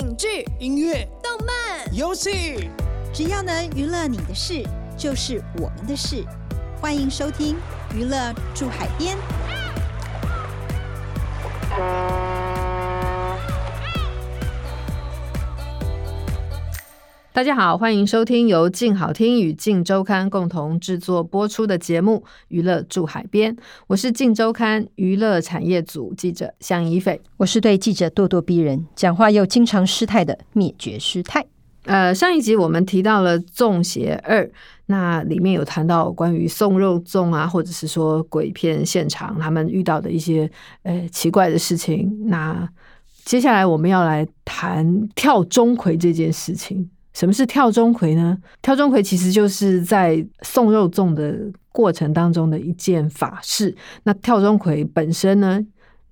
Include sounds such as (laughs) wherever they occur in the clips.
影剧、音乐、动漫，游戏，只要能娱乐你的事，就是我们的事。欢迎收听《娱乐住海边》。大家好，欢迎收听由静好听与静周刊共同制作播出的节目《娱乐住海边》，我是静周刊娱乐产业组记者向怡斐。我是对记者咄咄逼人、讲话又经常失态的灭绝师太。呃，上一集我们提到了《粽邪二》，那里面有谈到关于送肉粽啊，或者是说鬼片现场他们遇到的一些呃奇怪的事情。那接下来我们要来谈跳钟馗这件事情。什么是跳钟馗呢？跳钟馗其实就是在送肉粽的过程当中的一件法事。那跳钟馗本身呢，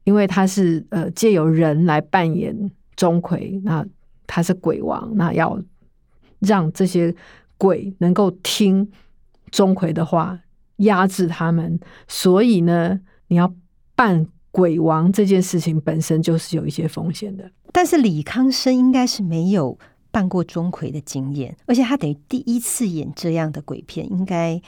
因为它是呃借由人来扮演钟馗，那他是鬼王，那要让这些鬼能够听钟馗的话，压制他们。所以呢，你要扮鬼王这件事情本身就是有一些风险的。但是李康生应该是没有扮过钟馗的经验，而且他等于第一次演这样的鬼片，应该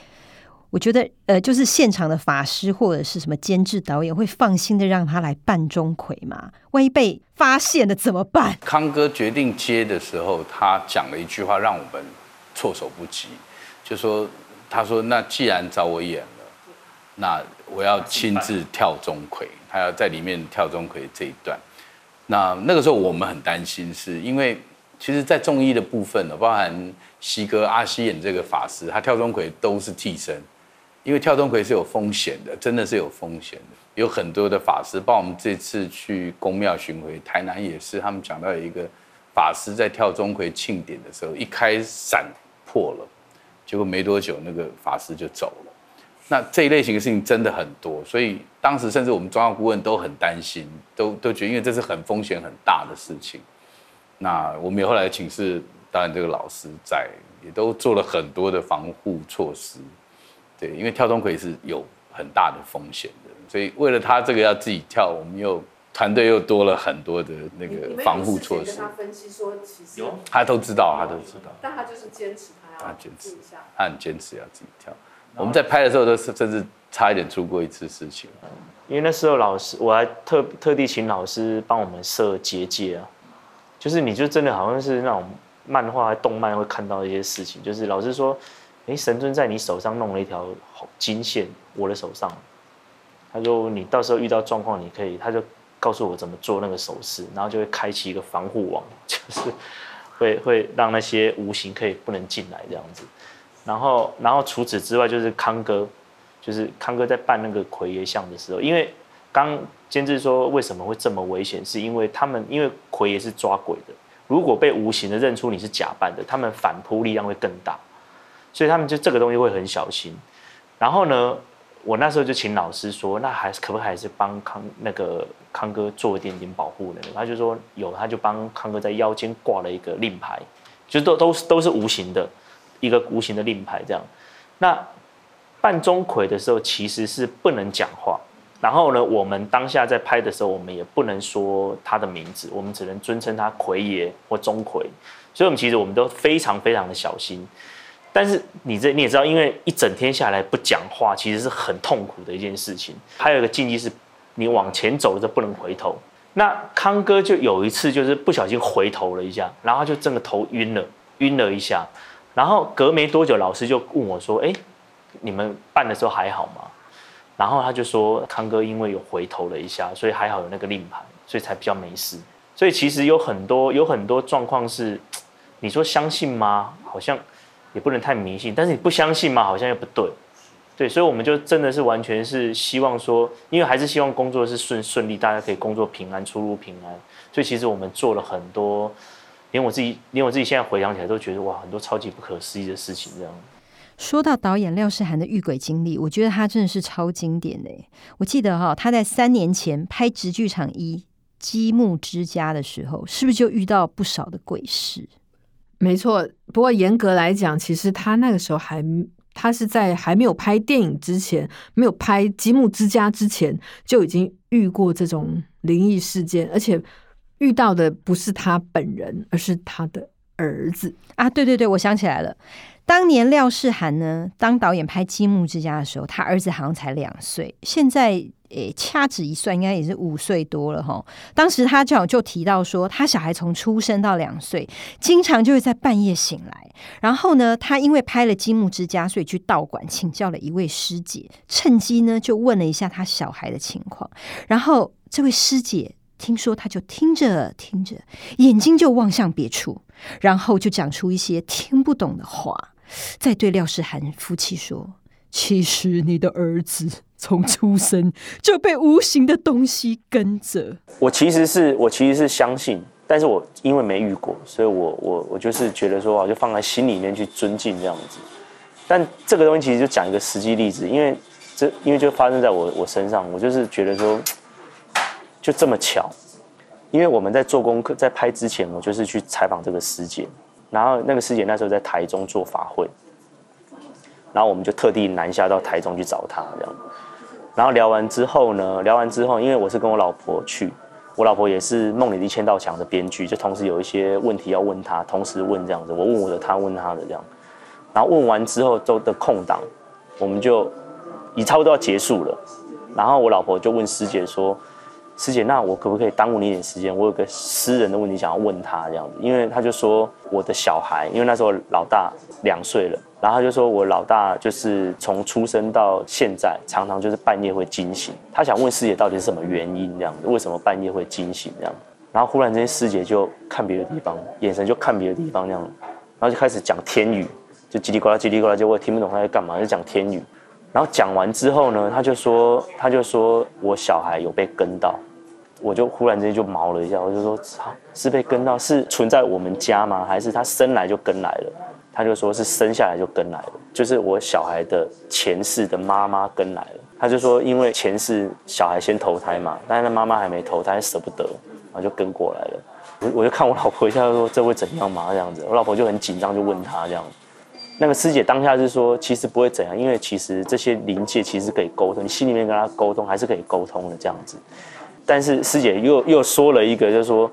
我觉得呃，就是现场的法师或者是什么监制导演会放心的让他来扮钟馗嘛？万一被发现了怎么办？康哥决定接的时候，他讲了一句话让我们措手不及，就说他说那既然找我演了，那我要亲自跳钟馗，他要在里面跳钟馗这一段。那那个时候我们很担心，是因为其实，在中医的部分呢，包含西哥阿西演这个法师，他跳钟馗都是替身，因为跳钟馗是有风险的，真的是有风险的。有很多的法师，包括我们这次去宫庙巡回，台南也是，他们讲到有一个法师在跳钟馗庆典的时候，一开伞破了，结果没多久那个法师就走了。那这一类型的事情真的很多，所以当时甚至我们中药顾问都很担心，都都觉得因为这是很风险很大的事情。那我们也后来请示，当然这个老师在，也都做了很多的防护措施。对，因为跳钟馗是有很大的风险的，所以为了他这个要自己跳，我们又团队又多了很多的那个防护措施。他分析说，其实他都知道，他都知道，但他就是坚持他要他坚持自己下。他很坚持要自己跳。我们在拍的时候都是甚至差一点出过一次事情。因为那时候老师，我还特特地请老师帮我们设结界啊，就是你就真的好像是那种漫画、动漫会看到一些事情，就是老师说，哎，神尊在你手上弄了一条金线，我的手上，他说你到时候遇到状况，你可以，他就告诉我怎么做那个手势，然后就会开启一个防护网，(laughs) 就是会会让那些无形可以不能进来这样子。然后，然后除此之外，就是康哥，就是康哥在办那个奎爷像的时候，因为刚监制说为什么会这么危险，是因为他们因为魁爷是抓鬼的，如果被无形的认出你是假扮的，他们反扑力量会更大，所以他们就这个东西会很小心。然后呢，我那时候就请老师说，那还是可不可以还是帮康那个康哥做一点点保护呢？他就说有，他就帮康哥在腰间挂了一个令牌，就都都是都是无形的。一个无形的令牌，这样。那扮钟馗的时候，其实是不能讲话。然后呢，我们当下在拍的时候，我们也不能说他的名字，我们只能尊称他魁爷或钟馗。所以，我们其实我们都非常非常的小心。但是你这你也知道，因为一整天下来不讲话，其实是很痛苦的一件事情。还有一个禁忌是，你往前走的时候不能回头。那康哥就有一次就是不小心回头了一下，然后就整个头晕了，晕了一下。然后隔没多久，老师就问我说：“哎，你们办的时候还好吗？”然后他就说：“康哥因为有回头了一下，所以还好有那个令牌，所以才比较没事。所以其实有很多有很多状况是，你说相信吗？好像也不能太迷信，但是你不相信吗？好像又不对。对，所以我们就真的是完全是希望说，因为还是希望工作是顺顺利，大家可以工作平安，出入平安。所以其实我们做了很多。连我自己，连我自己现在回想起来都觉得哇，很多超级不可思议的事情这样。说到导演廖世涵的遇鬼经历，我觉得他真的是超经典的。我记得哈，他在三年前拍《直剧场一积木之家》的时候，是不是就遇到不少的鬼事？没错，不过严格来讲，其实他那个时候还他是在还没有拍电影之前，没有拍《积木之家》之前，就已经遇过这种灵异事件，而且。遇到的不是他本人，而是他的儿子。啊，对对对，我想起来了。当年廖世涵呢当导演拍《积木之家》的时候，他儿子好像才两岁，现在诶掐指一算，应该也是五岁多了哈。当时他就就提到说，他小孩从出生到两岁，经常就会在半夜醒来。然后呢，他因为拍了《积木之家》，所以去道馆请教了一位师姐，趁机呢就问了一下他小孩的情况。然后这位师姐听说，他就听着听着，眼睛就望向别处，然后就讲出一些听不懂的话。再对廖世涵夫妻说：“其实你的儿子从出生就被无形的东西跟着。我其实是我其实是相信，但是我因为没遇过，所以我我我就是觉得说，我就放在心里面去尊敬这样子。但这个东西其实就讲一个实际例子，因为这因为就发生在我我身上，我就是觉得说，就这么巧，因为我们在做功课在拍之前，我就是去采访这个师姐。”然后那个师姐那时候在台中做法会，然后我们就特地南下到台中去找她，这样。然后聊完之后呢，聊完之后，因为我是跟我老婆去，我老婆也是《梦里的一千道墙》的编剧，就同时有一些问题要问她，同时问这样子，我问我的，她问她的这样。然后问完之后，都的空档，我们就已差不多要结束了。然后我老婆就问师姐说。师姐，那我可不可以耽误你一点时间？我有个私人的问题想要问他，这样子，因为他就说我的小孩，因为那时候老大两岁了，然后他就说我老大就是从出生到现在，常常就是半夜会惊醒。他想问师姐到底是什么原因，这样子，为什么半夜会惊醒这样？然后忽然间师姐就看别的地方，眼神就看别的地方这样，然后就开始讲天语，就叽里呱啦叽里呱啦，就我也听不懂他在干嘛，就讲天语。然后讲完之后呢，他就说他就说我小孩有被跟到。我就忽然之间就毛了一下，我就说：“操，是被跟到，是存在我们家吗？还是他生来就跟来了？”他就说是生下来就跟来了，就是我小孩的前世的妈妈跟来了。他就说，因为前世小孩先投胎嘛，但是他妈妈还没投胎，舍不得，然后就跟过来了。我我就看我老婆一下，说：“这会怎样吗？”这样子，我老婆就很紧张，就问他这样。那个师姐当下是说：“其实不会怎样，因为其实这些灵界其实可以沟通，你心里面跟他沟通还是可以沟通的这样子。”但是师姐又又说了一个，就是说，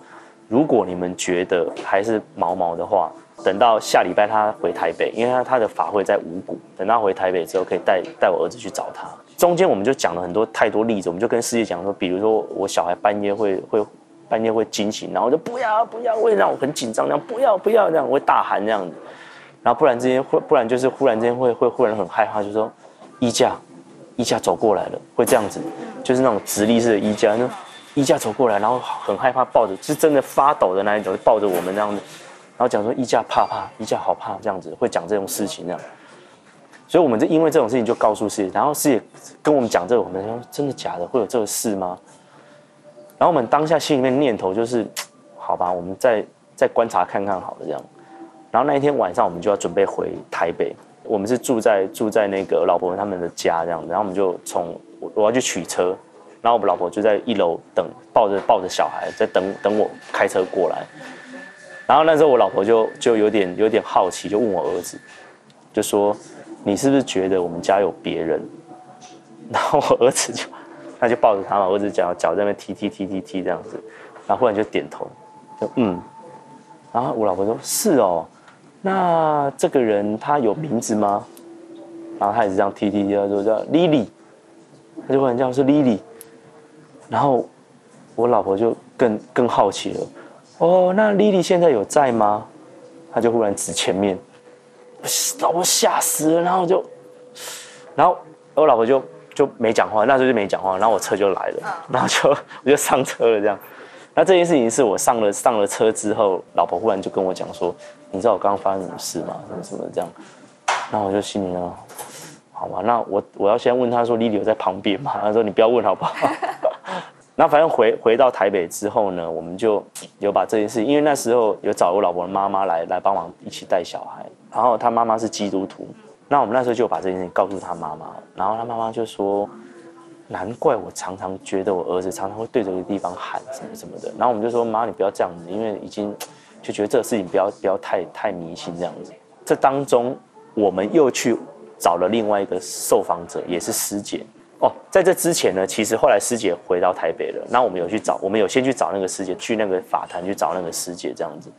如果你们觉得还是毛毛的话，等到下礼拜他回台北，因为他他的法会在五谷，等他回台北之后，可以带带我儿子去找他。中间我们就讲了很多太多例子，我们就跟师姐讲说，比如说我小孩半夜会会半夜会惊醒，然后就不要不要，会让我很紧张，这样不要不要这样，我会大喊这样子，然后不然之间会不然就是忽然之间会会忽然很害怕，就说衣架衣架走过来了，会这样子。就是那种直立式的衣架，那衣架走过来，然后很害怕，抱着是真的发抖的那一种，抱着我们那样子，然后讲说衣架怕怕，衣架好怕这样子，会讲这种事情这样。所以我们就因为这种事情就告诉师姐，然后师姐跟我们讲这个，我们说真的假的，会有这个事吗？然后我们当下心里面念头就是，(tsk) 好吧，我们再再观察看看好了这样。然后那一天晚上我们就要准备回台北，我们是住在住在那个老婆他们的家这样，然后我们就从。我要去取车，然后我们老婆就在一楼等，抱着抱着小孩在等等我开车过来。然后那时候我老婆就就有点有点好奇，就问我儿子，就说你是不是觉得我们家有别人？(laughs) 然后我儿子就他就抱着他嘛，儿子脚脚在那踢踢踢踢踢这样子，然后忽然就点头，就嗯。然后我老婆说：是哦，那这个人他有名字吗？然后他也是这样踢踢踢，他说叫 Lily。他就忽然叫是 Lily，然后我老婆就更更好奇了。哦，那 Lily 现在有在吗？他就忽然指前面，老婆吓死了。然后就，然后我老婆就就没讲话，那时候就没讲话。然后我车就来了，然后就 (laughs) 我就上车了这样。那这件事情是我上了上了车之后，老婆忽然就跟我讲说：“你知道我刚刚发生什么事吗？什么什么这样。”然后我就心里呢。好吧，那我我要先问他说莉莉有在旁边吗？(laughs) 他说你不要问好不好？(laughs) 那反正回回到台北之后呢，我们就有把这件事，因为那时候有找我老婆的妈妈来来帮忙一起带小孩，然后他妈妈是基督徒，那我们那时候就把这件事情告诉他妈妈，然后他妈妈就说，难怪我常常觉得我儿子常常会对着一个地方喊什么什么的，然后我们就说妈你不要这样子，因为已经就觉得这个事情不要不要太太迷信这样子，这当中我们又去。找了另外一个受访者，也是师姐，哦，在这之前呢，其实后来师姐回到台北了，那我们有去找，我们有先去找那个师姐，去那个法坛去找那个师姐这样子。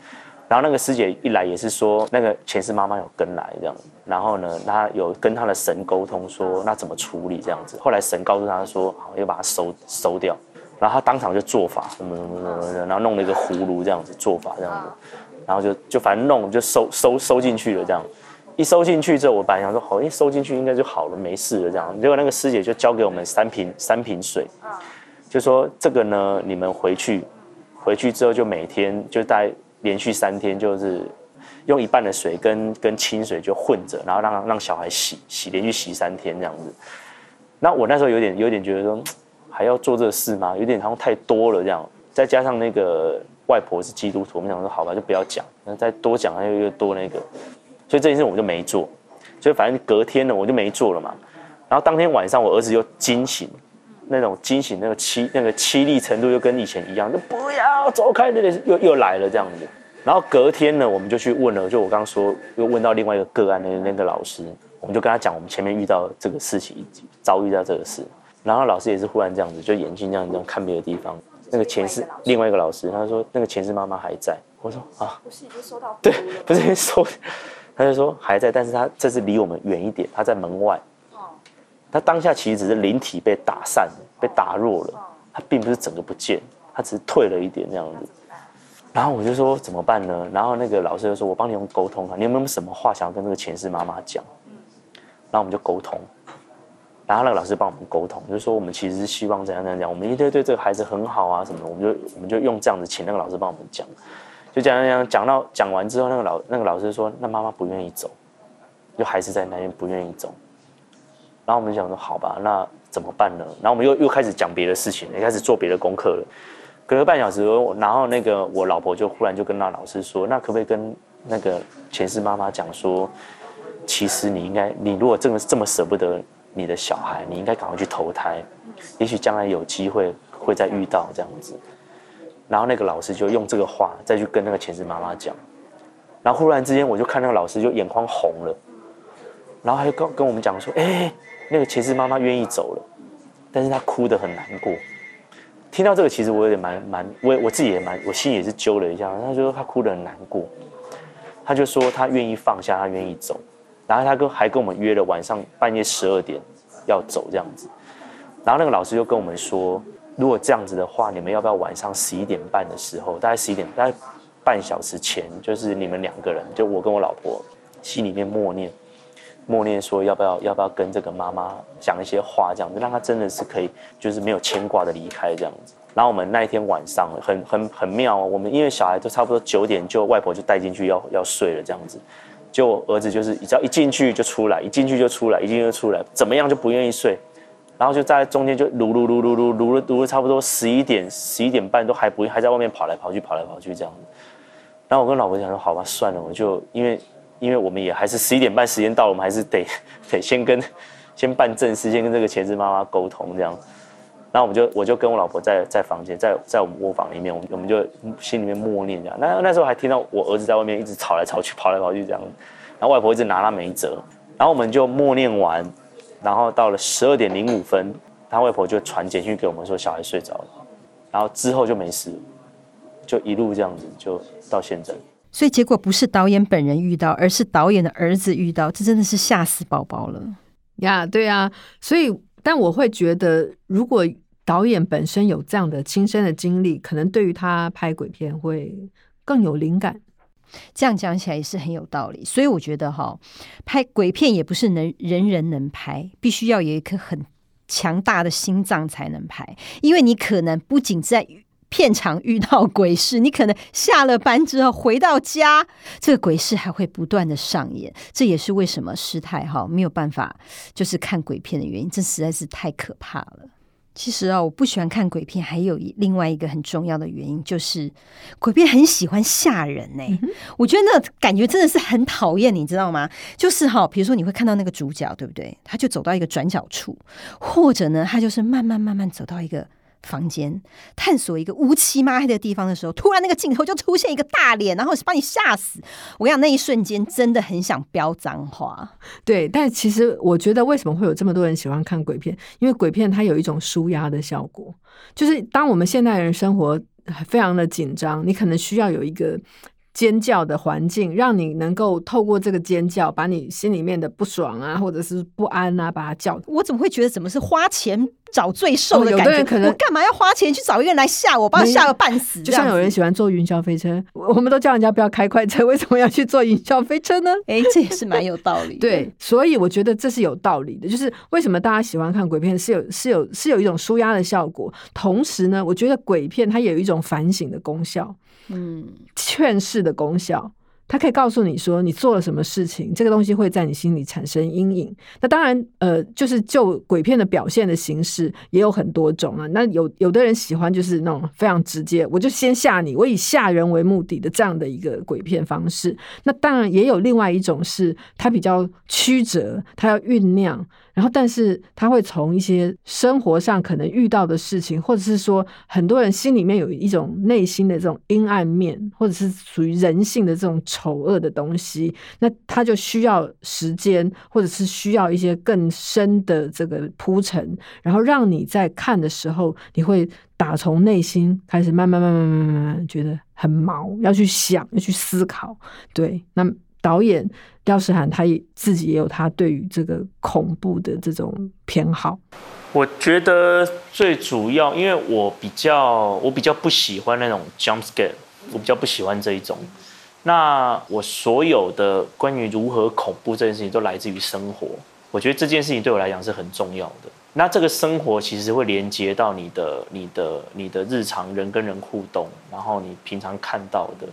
然后那个师姐一来也是说，那个前世妈妈有跟来这样，然后呢，她有跟她的神沟通说，那怎么处理这样子。后来神告诉她说，好，要把它收收掉。然后她当场就做法，什么什么什么的，然后弄了一个葫芦这样子做法这样子，然后就就反正弄就收收收进去了这样。一收进去之后，我本来想说，好，一收进去应该就好了，没事了这样。结果那个师姐就交给我们三瓶三瓶水，就说这个呢，你们回去回去之后就每天就大概连续三天，就是用一半的水跟跟清水就混着，然后让让小孩洗洗，连续洗三天这样子。那我那时候有点有点觉得说，还要做这个事吗？有点好像太多了这样。再加上那个外婆是基督徒，我们想说好吧，就不要讲，那再多讲又又多那个。所以这件事我就没做，所以反正隔天呢我就没做了嘛。然后当天晚上我儿子又惊醒，那种惊醒那个凄那个凄厉程度又跟以前一样，就不要走开，那里又又来了这样子。然后隔天呢我们就去问了，就我刚刚说又问到另外一个个案的那个老师，我们就跟他讲我们前面遇到这个事情，遭遇到这个事。然后老师也是忽然这样子，就眼睛这样这样看别的地方。那个前世另外一个老师他说那个前世妈妈还在，我说啊，不是已经收到对，不是收。他就说还在，但是他这次离我们远一点，他在门外。他当下其实只是灵体被打散、被打弱了，他并不是整个不见，他只是退了一点这样子。然后我就说怎么办呢？然后那个老师就说：“我帮你用沟通啊，你有没有什么话想要跟那个前世妈妈讲？”然后我们就沟通，然后那个老师帮我们沟通，就说我们其实是希望怎样怎样讲，我们一定对这个孩子很好啊什么的，我们就我们就用这样子请那个老师帮我们讲。就讲讲讲到讲完之后，那个老那个老师说：“那妈妈不愿意走，就还是在那边不愿意走。”然后我们就想说：“好吧，那怎么办呢？”然后我们又又开始讲别的事情，也开始做别的功课了。隔了半小时，然后那个我老婆就忽然就跟那老师说：“那可不可以跟那个前世妈妈讲说，其实你应该，你如果真的这么舍不得你的小孩，你应该赶快去投胎，也许将来有机会会再遇到这样子。”然后那个老师就用这个话再去跟那个前世妈妈讲，然后忽然之间我就看那个老师就眼眶红了，然后他就跟跟我们讲说：“哎，那个前世妈妈愿意走了，但是她哭得很难过。”听到这个，其实我有点蛮蛮，我我自己也蛮，我心也是揪了一下。他就说他哭得很难过，他就说他愿意放下，他愿意走，然后他跟还跟我们约了晚上半夜十二点要走这样子，然后那个老师就跟我们说。如果这样子的话，你们要不要晚上十一点半的时候，大概十一点，大概半小时前，就是你们两个人，就我跟我老婆，心里面默念，默念说要不要要不要跟这个妈妈讲一些话，这样子让她真的是可以，就是没有牵挂的离开这样子。然后我们那一天晚上很很很妙，我们因为小孩都差不多九点，就外婆就带进去要要睡了这样子，就儿子就是只要一进去就出来，一进去就出来，一进去就出来，怎么样就不愿意睡。然后就在中间就撸撸撸撸撸撸了撸了差不多十一点十一点半都还不还在外面跑来跑去跑来跑去这样子，然后我跟老婆讲说好吧算了我就因为因为我们也还是十一点半时间到了我们还是得 (laughs) 得先跟先办正事先跟这个前世妈妈沟通这样，然后我们就我就跟我老婆在在房间在在我们卧房里面我们我们就心里面默念这样。那那时候还听到我儿子在外面一直吵来吵去跑来跑去这样，然后外婆一直拿他没辙，然后我们就默念完。然后到了十二点零五分，他外婆就传简讯给我们说小孩睡着了，然后之后就没事，就一路这样子就到现在。所以结果不是导演本人遇到，而是导演的儿子遇到，这真的是吓死宝宝了呀！对啊，所以但我会觉得，如果导演本身有这样的亲身的经历，可能对于他拍鬼片会更有灵感。这样讲起来也是很有道理，所以我觉得哈，拍鬼片也不是能人人能拍，必须要有一颗很强大的心脏才能拍。因为你可能不仅在片场遇到鬼事，你可能下了班之后回到家，这个鬼事还会不断的上演。这也是为什么师太哈没有办法就是看鬼片的原因，这实在是太可怕了。其实啊，我不喜欢看鬼片，还有另外一个很重要的原因，就是鬼片很喜欢吓人呢。我觉得那感觉真的是很讨厌，你知道吗？就是哈，比如说你会看到那个主角，对不对？他就走到一个转角处，或者呢，他就是慢慢慢慢走到一个房间，探索一个乌漆抹黑的地方的时候，突然那个镜头就出现一个大脸，然后把你吓死。我想，那一瞬间真的很想飙脏话。对，但其实我觉得为什么会有这么多人喜欢看鬼片？因为鬼片它有一种舒压的效果，就是当我们现代人生活非常的紧张，你可能需要有一个。尖叫的环境，让你能够透过这个尖叫，把你心里面的不爽啊，或者是不安啊，把它叫。我怎么会觉得怎么是花钱找罪受的感觉？可能我干嘛要花钱去找一个人来吓我，把我吓个半死？就像有人喜欢坐云霄飞车，我们都叫人家不要开快车，为什么要去坐云霄飞车呢？哎，这也是蛮有道理。(laughs) 对，所以我觉得这是有道理的。就是为什么大家喜欢看鬼片，是有是有是有一种舒压的效果，同时呢，我觉得鬼片它也有一种反省的功效。嗯，劝世的功效，它可以告诉你说，你做了什么事情，这个东西会在你心里产生阴影。那当然，呃，就是就鬼片的表现的形式也有很多种啊。那有有的人喜欢就是那种非常直接，我就先吓你，我以吓人为目的的这样的一个鬼片方式。那当然也有另外一种是，它比较曲折，它要酝酿。然后，但是他会从一些生活上可能遇到的事情，或者是说很多人心里面有一种内心的这种阴暗面，或者是属于人性的这种丑恶的东西，那他就需要时间，或者是需要一些更深的这个铺陈，然后让你在看的时候，你会打从内心开始慢慢慢慢慢慢慢觉得很毛，要去想，要去思考。对，那导演。廖世涵他也自己也有他对于这个恐怖的这种偏好。我觉得最主要，因为我比较我比较不喜欢那种 jump scare，我比较不喜欢这一种。那我所有的关于如何恐怖这件事情，都来自于生活。我觉得这件事情对我来讲是很重要的。那这个生活其实会连接到你的、你的、你的日常人跟人互动，然后你平常看到的。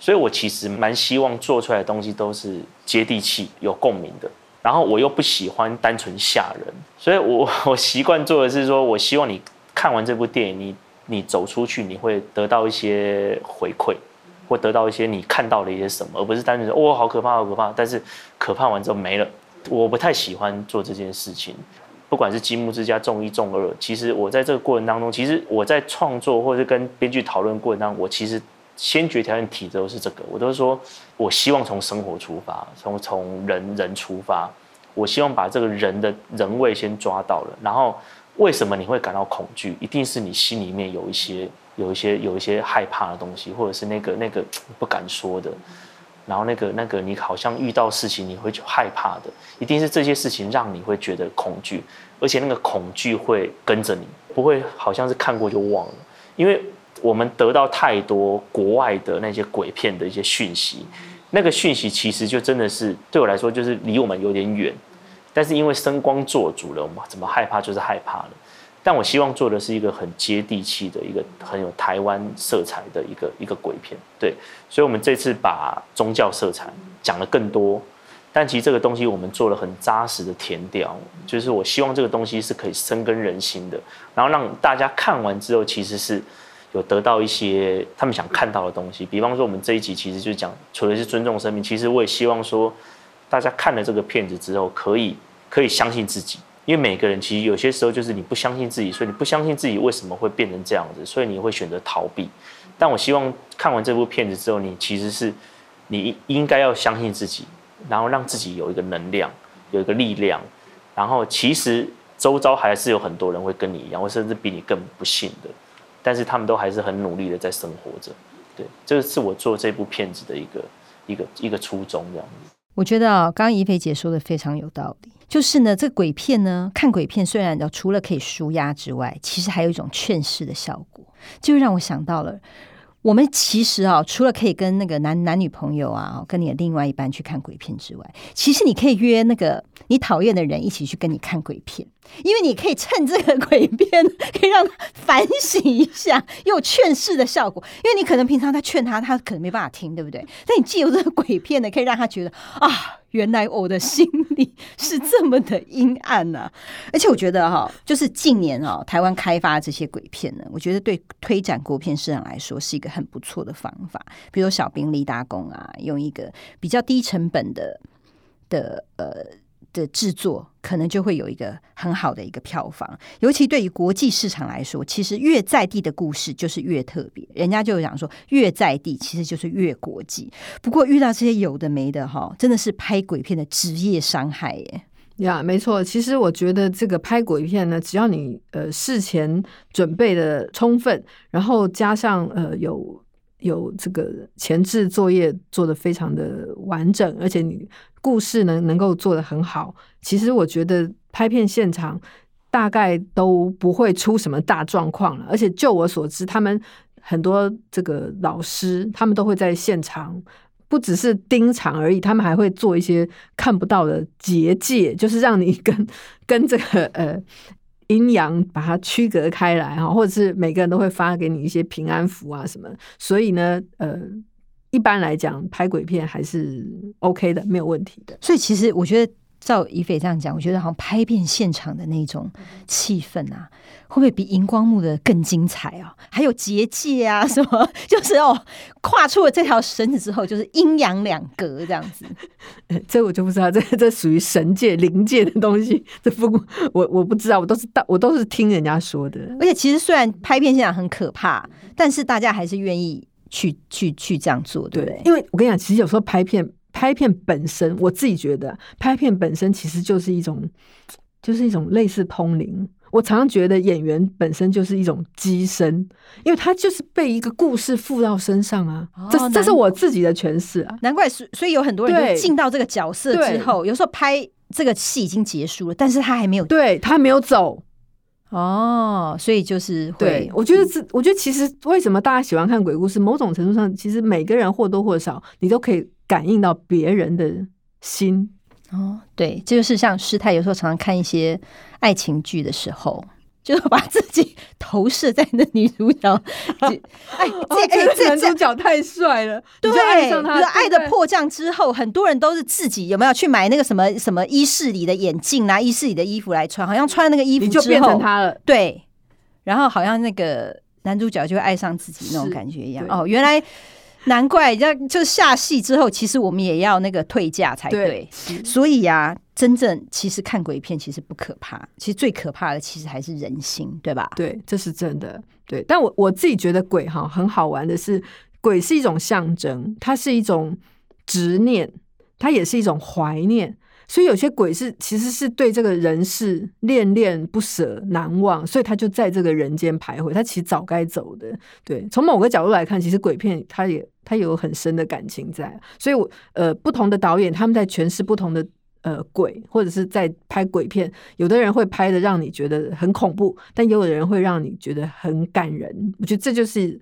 所以我其实蛮希望做出来的东西都是接地气、有共鸣的。然后我又不喜欢单纯吓人，所以我 (laughs) 我习惯做的是说，我希望你看完这部电影，你你走出去，你会得到一些回馈，或得到一些你看到的一些什么，而不是单纯说“哦，好可怕，好可怕”。但是可怕完之后没了，我不太喜欢做这件事情。不管是积木之家、重一、重二，其实我在这个过程当中，其实我在创作或者跟编剧讨论过程当中，我其实。先决条件提的都是这个，我都是说，我希望从生活出发，从从人人出发，我希望把这个人的人味先抓到了。然后，为什么你会感到恐惧？一定是你心里面有一些、有一些、有一些害怕的东西，或者是那个那个不敢说的，然后那个那个你好像遇到事情你会害怕的，一定是这些事情让你会觉得恐惧，而且那个恐惧会跟着你，不会好像是看过就忘了，因为。我们得到太多国外的那些鬼片的一些讯息，那个讯息其实就真的是对我来说就是离我们有点远，但是因为声光做主了，我们怎么害怕就是害怕了。但我希望做的是一个很接地气的一个很有台湾色彩的一个一个鬼片，对，所以我们这次把宗教色彩讲了更多，但其实这个东西我们做了很扎实的填调，就是我希望这个东西是可以深根人心的，然后让大家看完之后其实是。有得到一些他们想看到的东西，比方说我们这一集其实就讲，除了是尊重生命，其实我也希望说，大家看了这个片子之后，可以可以相信自己，因为每个人其实有些时候就是你不相信自己，所以你不相信自己为什么会变成这样子，所以你会选择逃避。但我希望看完这部片子之后，你其实是你应该要相信自己，然后让自己有一个能量，有一个力量，然后其实周遭还是有很多人会跟你一样，或甚至比你更不幸的。但是他们都还是很努力的在生活着，对，这个是我做这部片子的一个一个一个初衷，这样子。我觉得啊，刚刚怡菲姐说的非常有道理，就是呢，这鬼片呢，看鬼片虽然除了可以舒压之外，其实还有一种劝世的效果，就让我想到了。我们其实啊，除了可以跟那个男男女朋友啊，跟你的另外一半去看鬼片之外，其实你可以约那个你讨厌的人一起去跟你看鬼片，因为你可以趁这个鬼片可以让他反省一下，又有劝世的效果。因为你可能平常在劝他，他可能没办法听，对不对？但你借由这个鬼片呢，可以让他觉得啊。原来我的心里 (laughs) 是这么的阴暗呐！而且我觉得哈，就是近年啊，台湾开发这些鬼片呢，我觉得对推展国片市场来说是一个很不错的方法。比如小兵立大功啊，用一个比较低成本的的呃。的制作，可能就会有一个很好的一个票房。尤其对于国际市场来说，其实越在地的故事就是越特别。人家就讲说，越在地其实就是越国际。不过遇到这些有的没的哈，真的是拍鬼片的职业伤害耶。呀，没错。其实我觉得这个拍鬼片呢，只要你呃事前准备的充分，然后加上呃有有这个前置作业做的非常的完整，而且你故事能能够做的很好，其实我觉得拍片现场大概都不会出什么大状况了。而且就我所知，他们很多这个老师，他们都会在现场。不只是盯场而已，他们还会做一些看不到的结界，就是让你跟跟这个呃阴阳把它区隔开来哈，或者是每个人都会发给你一些平安符啊什么。所以呢，呃，一般来讲拍鬼片还是 OK 的，没有问题的。所以其实我觉得。照以斐这样讲，我觉得好像拍片现场的那种气氛啊，会不会比荧光幕的更精彩啊？还有结界啊，什么 (laughs) 就是哦，跨出了这条绳子之后，就是阴阳两隔这样子。(laughs) 这我就不知道，这这属于神界灵界的东西，这不我我不知道，我都是大我都是听人家说的。而且其实虽然拍片现场很可怕，但是大家还是愿意去去去这样做，对不对？因为我跟你讲，其实有时候拍片。拍片本身，我自己觉得，拍片本身其实就是一种，就是一种类似通灵。我常常觉得演员本身就是一种机身，因为他就是被一个故事附到身上啊。这这是我自己的诠释啊。难怪，所以有很多人进到这个角色之后，有时候拍这个戏已经结束了，但是他还没有，对他没有走。哦，所以就是对，我觉得这，我觉得其实为什么大家喜欢看鬼故事，某种程度上，其实每个人或多或少，你都可以。感应到别人的心哦，对，这就是像师太有时候常常看一些爱情剧的时候，就是把自己投射在那女主角。(laughs) 哎，这这男主角太帅了，对，爱上他。爱的迫降之后，很多人都是自己有没有去买那个什么什么衣饰里的眼镜拿衣饰里的衣服来穿，好像穿那个衣服就变成他了。对，然后好像那个男主角就会爱上自己那种感觉一样。哦，原来。难怪，要就是下戏之后，其实我们也要那个退价才对。所以呀，真正其实看鬼片其实不可怕，其实最可怕的其实还是人心，对吧？对，这是真的。对，但我我自己觉得鬼哈很好玩的是，鬼是一种象征，它是一种执念，它也是一种怀念。所以有些鬼是其实是对这个人世恋恋不舍、难忘，所以他就在这个人间徘徊。他其实早该走的。对，从某个角度来看，其实鬼片它也它有很深的感情在。所以，我呃，不同的导演他们在诠释不同的呃鬼，或者是在拍鬼片，有的人会拍的让你觉得很恐怖，但也有的人会让你觉得很感人。我觉得这就是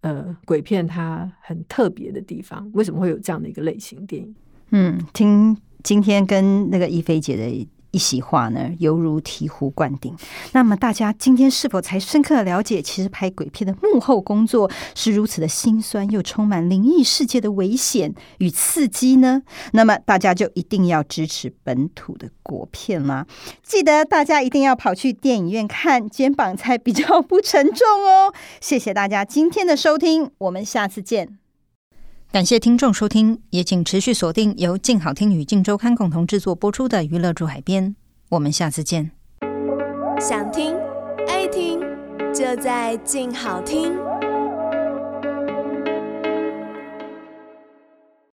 呃鬼片它很特别的地方。为什么会有这样的一个类型电影？嗯，听。今天跟那个一菲姐的一席话呢，犹如醍醐灌顶。那么大家今天是否才深刻的了解，其实拍鬼片的幕后工作是如此的辛酸，又充满灵异世界的危险与刺激呢？那么大家就一定要支持本土的国片啦！记得大家一定要跑去电影院看，肩膀才比较不沉重哦。谢谢大家今天的收听，我们下次见。感谢听众收听，也请持续锁定由静好听与静周刊共同制作播出的《娱乐驻海边》，我们下次见。想听爱听，就在静好听。